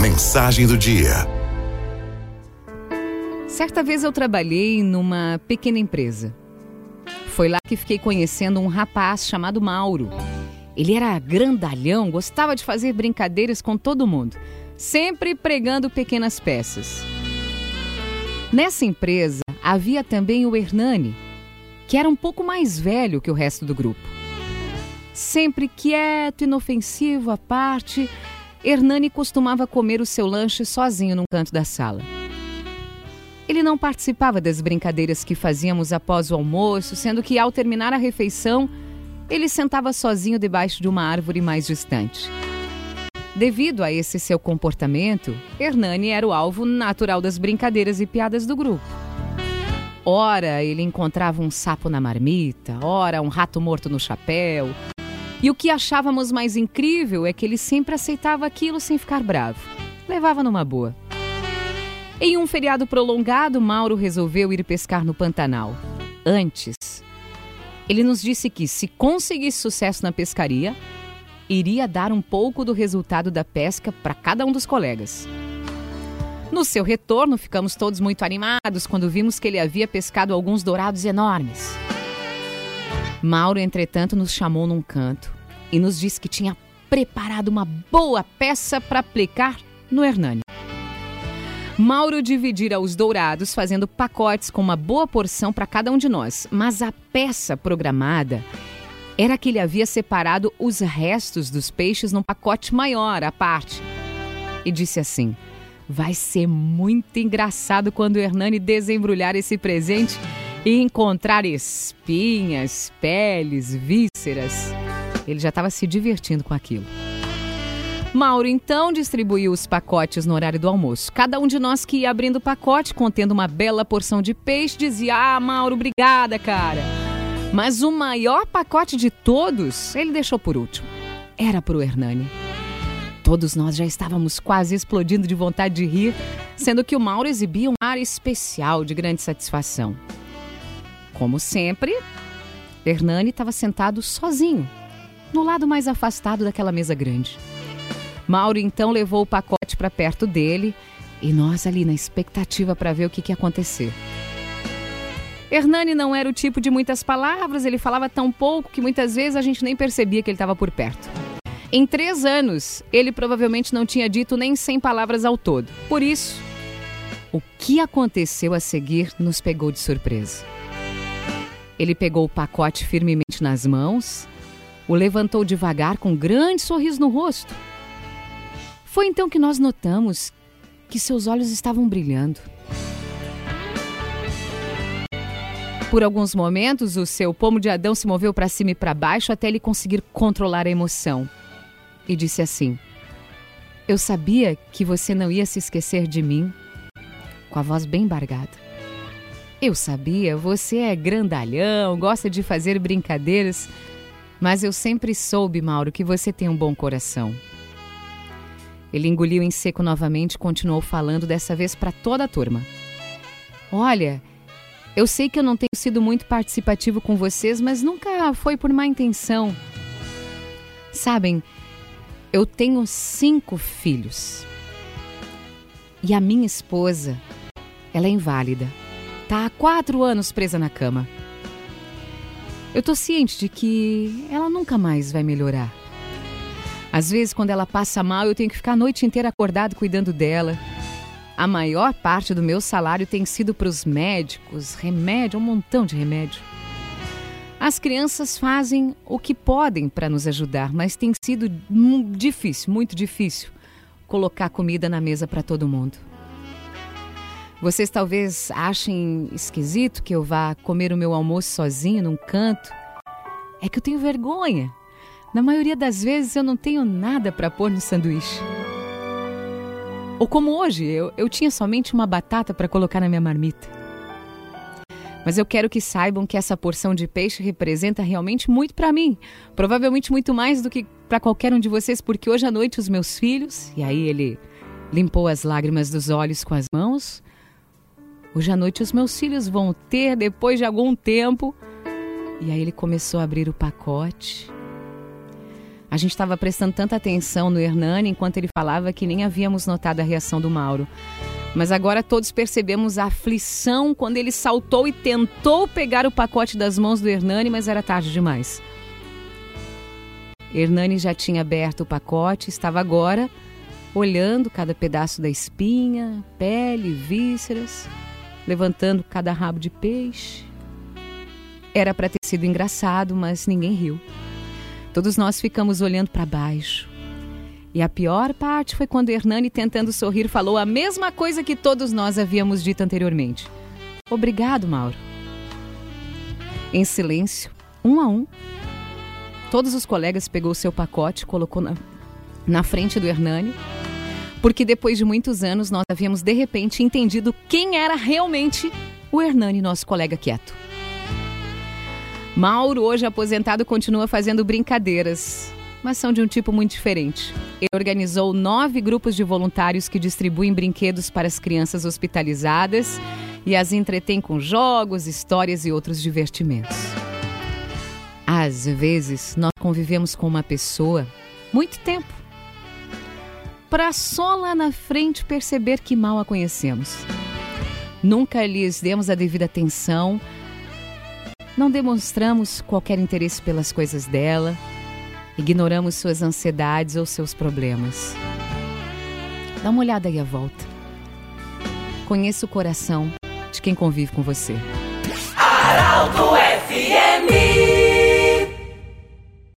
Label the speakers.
Speaker 1: Mensagem do dia.
Speaker 2: Certa vez eu trabalhei numa pequena empresa. Foi lá que fiquei conhecendo um rapaz chamado Mauro. Ele era grandalhão, gostava de fazer brincadeiras com todo mundo, sempre pregando pequenas peças. Nessa empresa havia também o Hernani, que era um pouco mais velho que o resto do grupo. Sempre quieto, inofensivo à parte, Hernani costumava comer o seu lanche sozinho num canto da sala. Ele não participava das brincadeiras que fazíamos após o almoço, sendo que ao terminar a refeição, ele sentava sozinho debaixo de uma árvore mais distante. Devido a esse seu comportamento, Hernani era o alvo natural das brincadeiras e piadas do grupo. Ora, ele encontrava um sapo na marmita, ora, um rato morto no chapéu, e o que achávamos mais incrível é que ele sempre aceitava aquilo sem ficar bravo. Levava numa boa. Em um feriado prolongado, Mauro resolveu ir pescar no Pantanal. Antes, ele nos disse que, se conseguisse sucesso na pescaria, iria dar um pouco do resultado da pesca para cada um dos colegas. No seu retorno, ficamos todos muito animados quando vimos que ele havia pescado alguns dourados enormes. Mauro, entretanto, nos chamou num canto e nos disse que tinha preparado uma boa peça para aplicar no Hernani. Mauro dividira os dourados, fazendo pacotes com uma boa porção para cada um de nós, mas a peça programada era que ele havia separado os restos dos peixes num pacote maior à parte. E disse assim: Vai ser muito engraçado quando o Hernani desembrulhar esse presente e encontrar espinhas, peles, vísceras. Ele já estava se divertindo com aquilo. Mauro então distribuiu os pacotes no horário do almoço. Cada um de nós que ia abrindo o pacote contendo uma bela porção de peixe dizia: Ah, Mauro, obrigada, cara. Mas o maior pacote de todos ele deixou por último. Era para o Hernani. Todos nós já estávamos quase explodindo de vontade de rir, sendo que o Mauro exibia um ar especial de grande satisfação. Como sempre, Hernani estava sentado sozinho, no lado mais afastado daquela mesa grande. Mauro então levou o pacote para perto dele e nós ali na expectativa para ver o que, que ia acontecer. Hernani não era o tipo de muitas palavras, ele falava tão pouco que muitas vezes a gente nem percebia que ele estava por perto. Em três anos, ele provavelmente não tinha dito nem 100 palavras ao todo. Por isso, o que aconteceu a seguir nos pegou de surpresa. Ele pegou o pacote firmemente nas mãos, o levantou devagar com um grande sorriso no rosto. Foi então que nós notamos que seus olhos estavam brilhando. Por alguns momentos, o seu pomo de Adão se moveu para cima e para baixo até ele conseguir controlar a emoção. E disse assim: Eu sabia que você não ia se esquecer de mim, com a voz bem embargada. Eu sabia, você é grandalhão, gosta de fazer brincadeiras, mas eu sempre soube, Mauro, que você tem um bom coração. Ele engoliu em seco novamente e continuou falando, dessa vez para toda a turma. Olha, eu sei que eu não tenho sido muito participativo com vocês, mas nunca foi por má intenção. Sabem, eu tenho cinco filhos. E a minha esposa, ela é inválida. Está há quatro anos presa na cama. Eu tô ciente de que ela nunca mais vai melhorar. Às vezes, quando ela passa mal, eu tenho que ficar a noite inteira acordado cuidando dela. A maior parte do meu salário tem sido para os médicos, remédio, um montão de remédio. As crianças fazem o que podem para nos ajudar, mas tem sido difícil, muito difícil, colocar comida na mesa para todo mundo. Vocês talvez achem esquisito que eu vá comer o meu almoço sozinho num canto. É que eu tenho vergonha. Na maioria das vezes eu não tenho nada para pôr no sanduíche. Ou como hoje, eu, eu tinha somente uma batata para colocar na minha marmita. Mas eu quero que saibam que essa porção de peixe representa realmente muito para mim. Provavelmente muito mais do que para qualquer um de vocês, porque hoje à noite os meus filhos. E aí ele limpou as lágrimas dos olhos com as mãos Hoje à noite os meus filhos vão ter depois de algum tempo. E aí ele começou a abrir o pacote. A gente estava prestando tanta atenção no Hernani enquanto ele falava que nem havíamos notado a reação do Mauro. Mas agora todos percebemos a aflição quando ele saltou e tentou pegar o pacote das mãos do Hernani, mas era tarde demais. Hernani já tinha aberto o pacote, estava agora olhando cada pedaço da espinha, pele, vísceras, levantando cada rabo de peixe. Era para ter sido engraçado, mas ninguém riu. Todos nós ficamos olhando para baixo. E a pior parte foi quando Hernani, tentando sorrir, falou a mesma coisa que todos nós havíamos dito anteriormente. Obrigado, Mauro. Em silêncio, um a um, todos os colegas pegou seu pacote, colocou na, na frente do Hernani, porque depois de muitos anos nós havíamos de repente entendido quem era realmente o Hernani, nosso colega quieto. Mauro, hoje aposentado, continua fazendo brincadeiras, mas são de um tipo muito diferente. Ele organizou nove grupos de voluntários que distribuem brinquedos para as crianças hospitalizadas e as entretém com jogos, histórias e outros divertimentos. Às vezes, nós convivemos com uma pessoa muito tempo para só lá na frente perceber que mal a conhecemos. Nunca lhes demos a devida atenção não demonstramos qualquer interesse pelas coisas dela, ignoramos suas ansiedades ou seus problemas. Dá uma olhada aí à volta. Conheça o coração de quem convive com você.
Speaker 1: Aralto FMI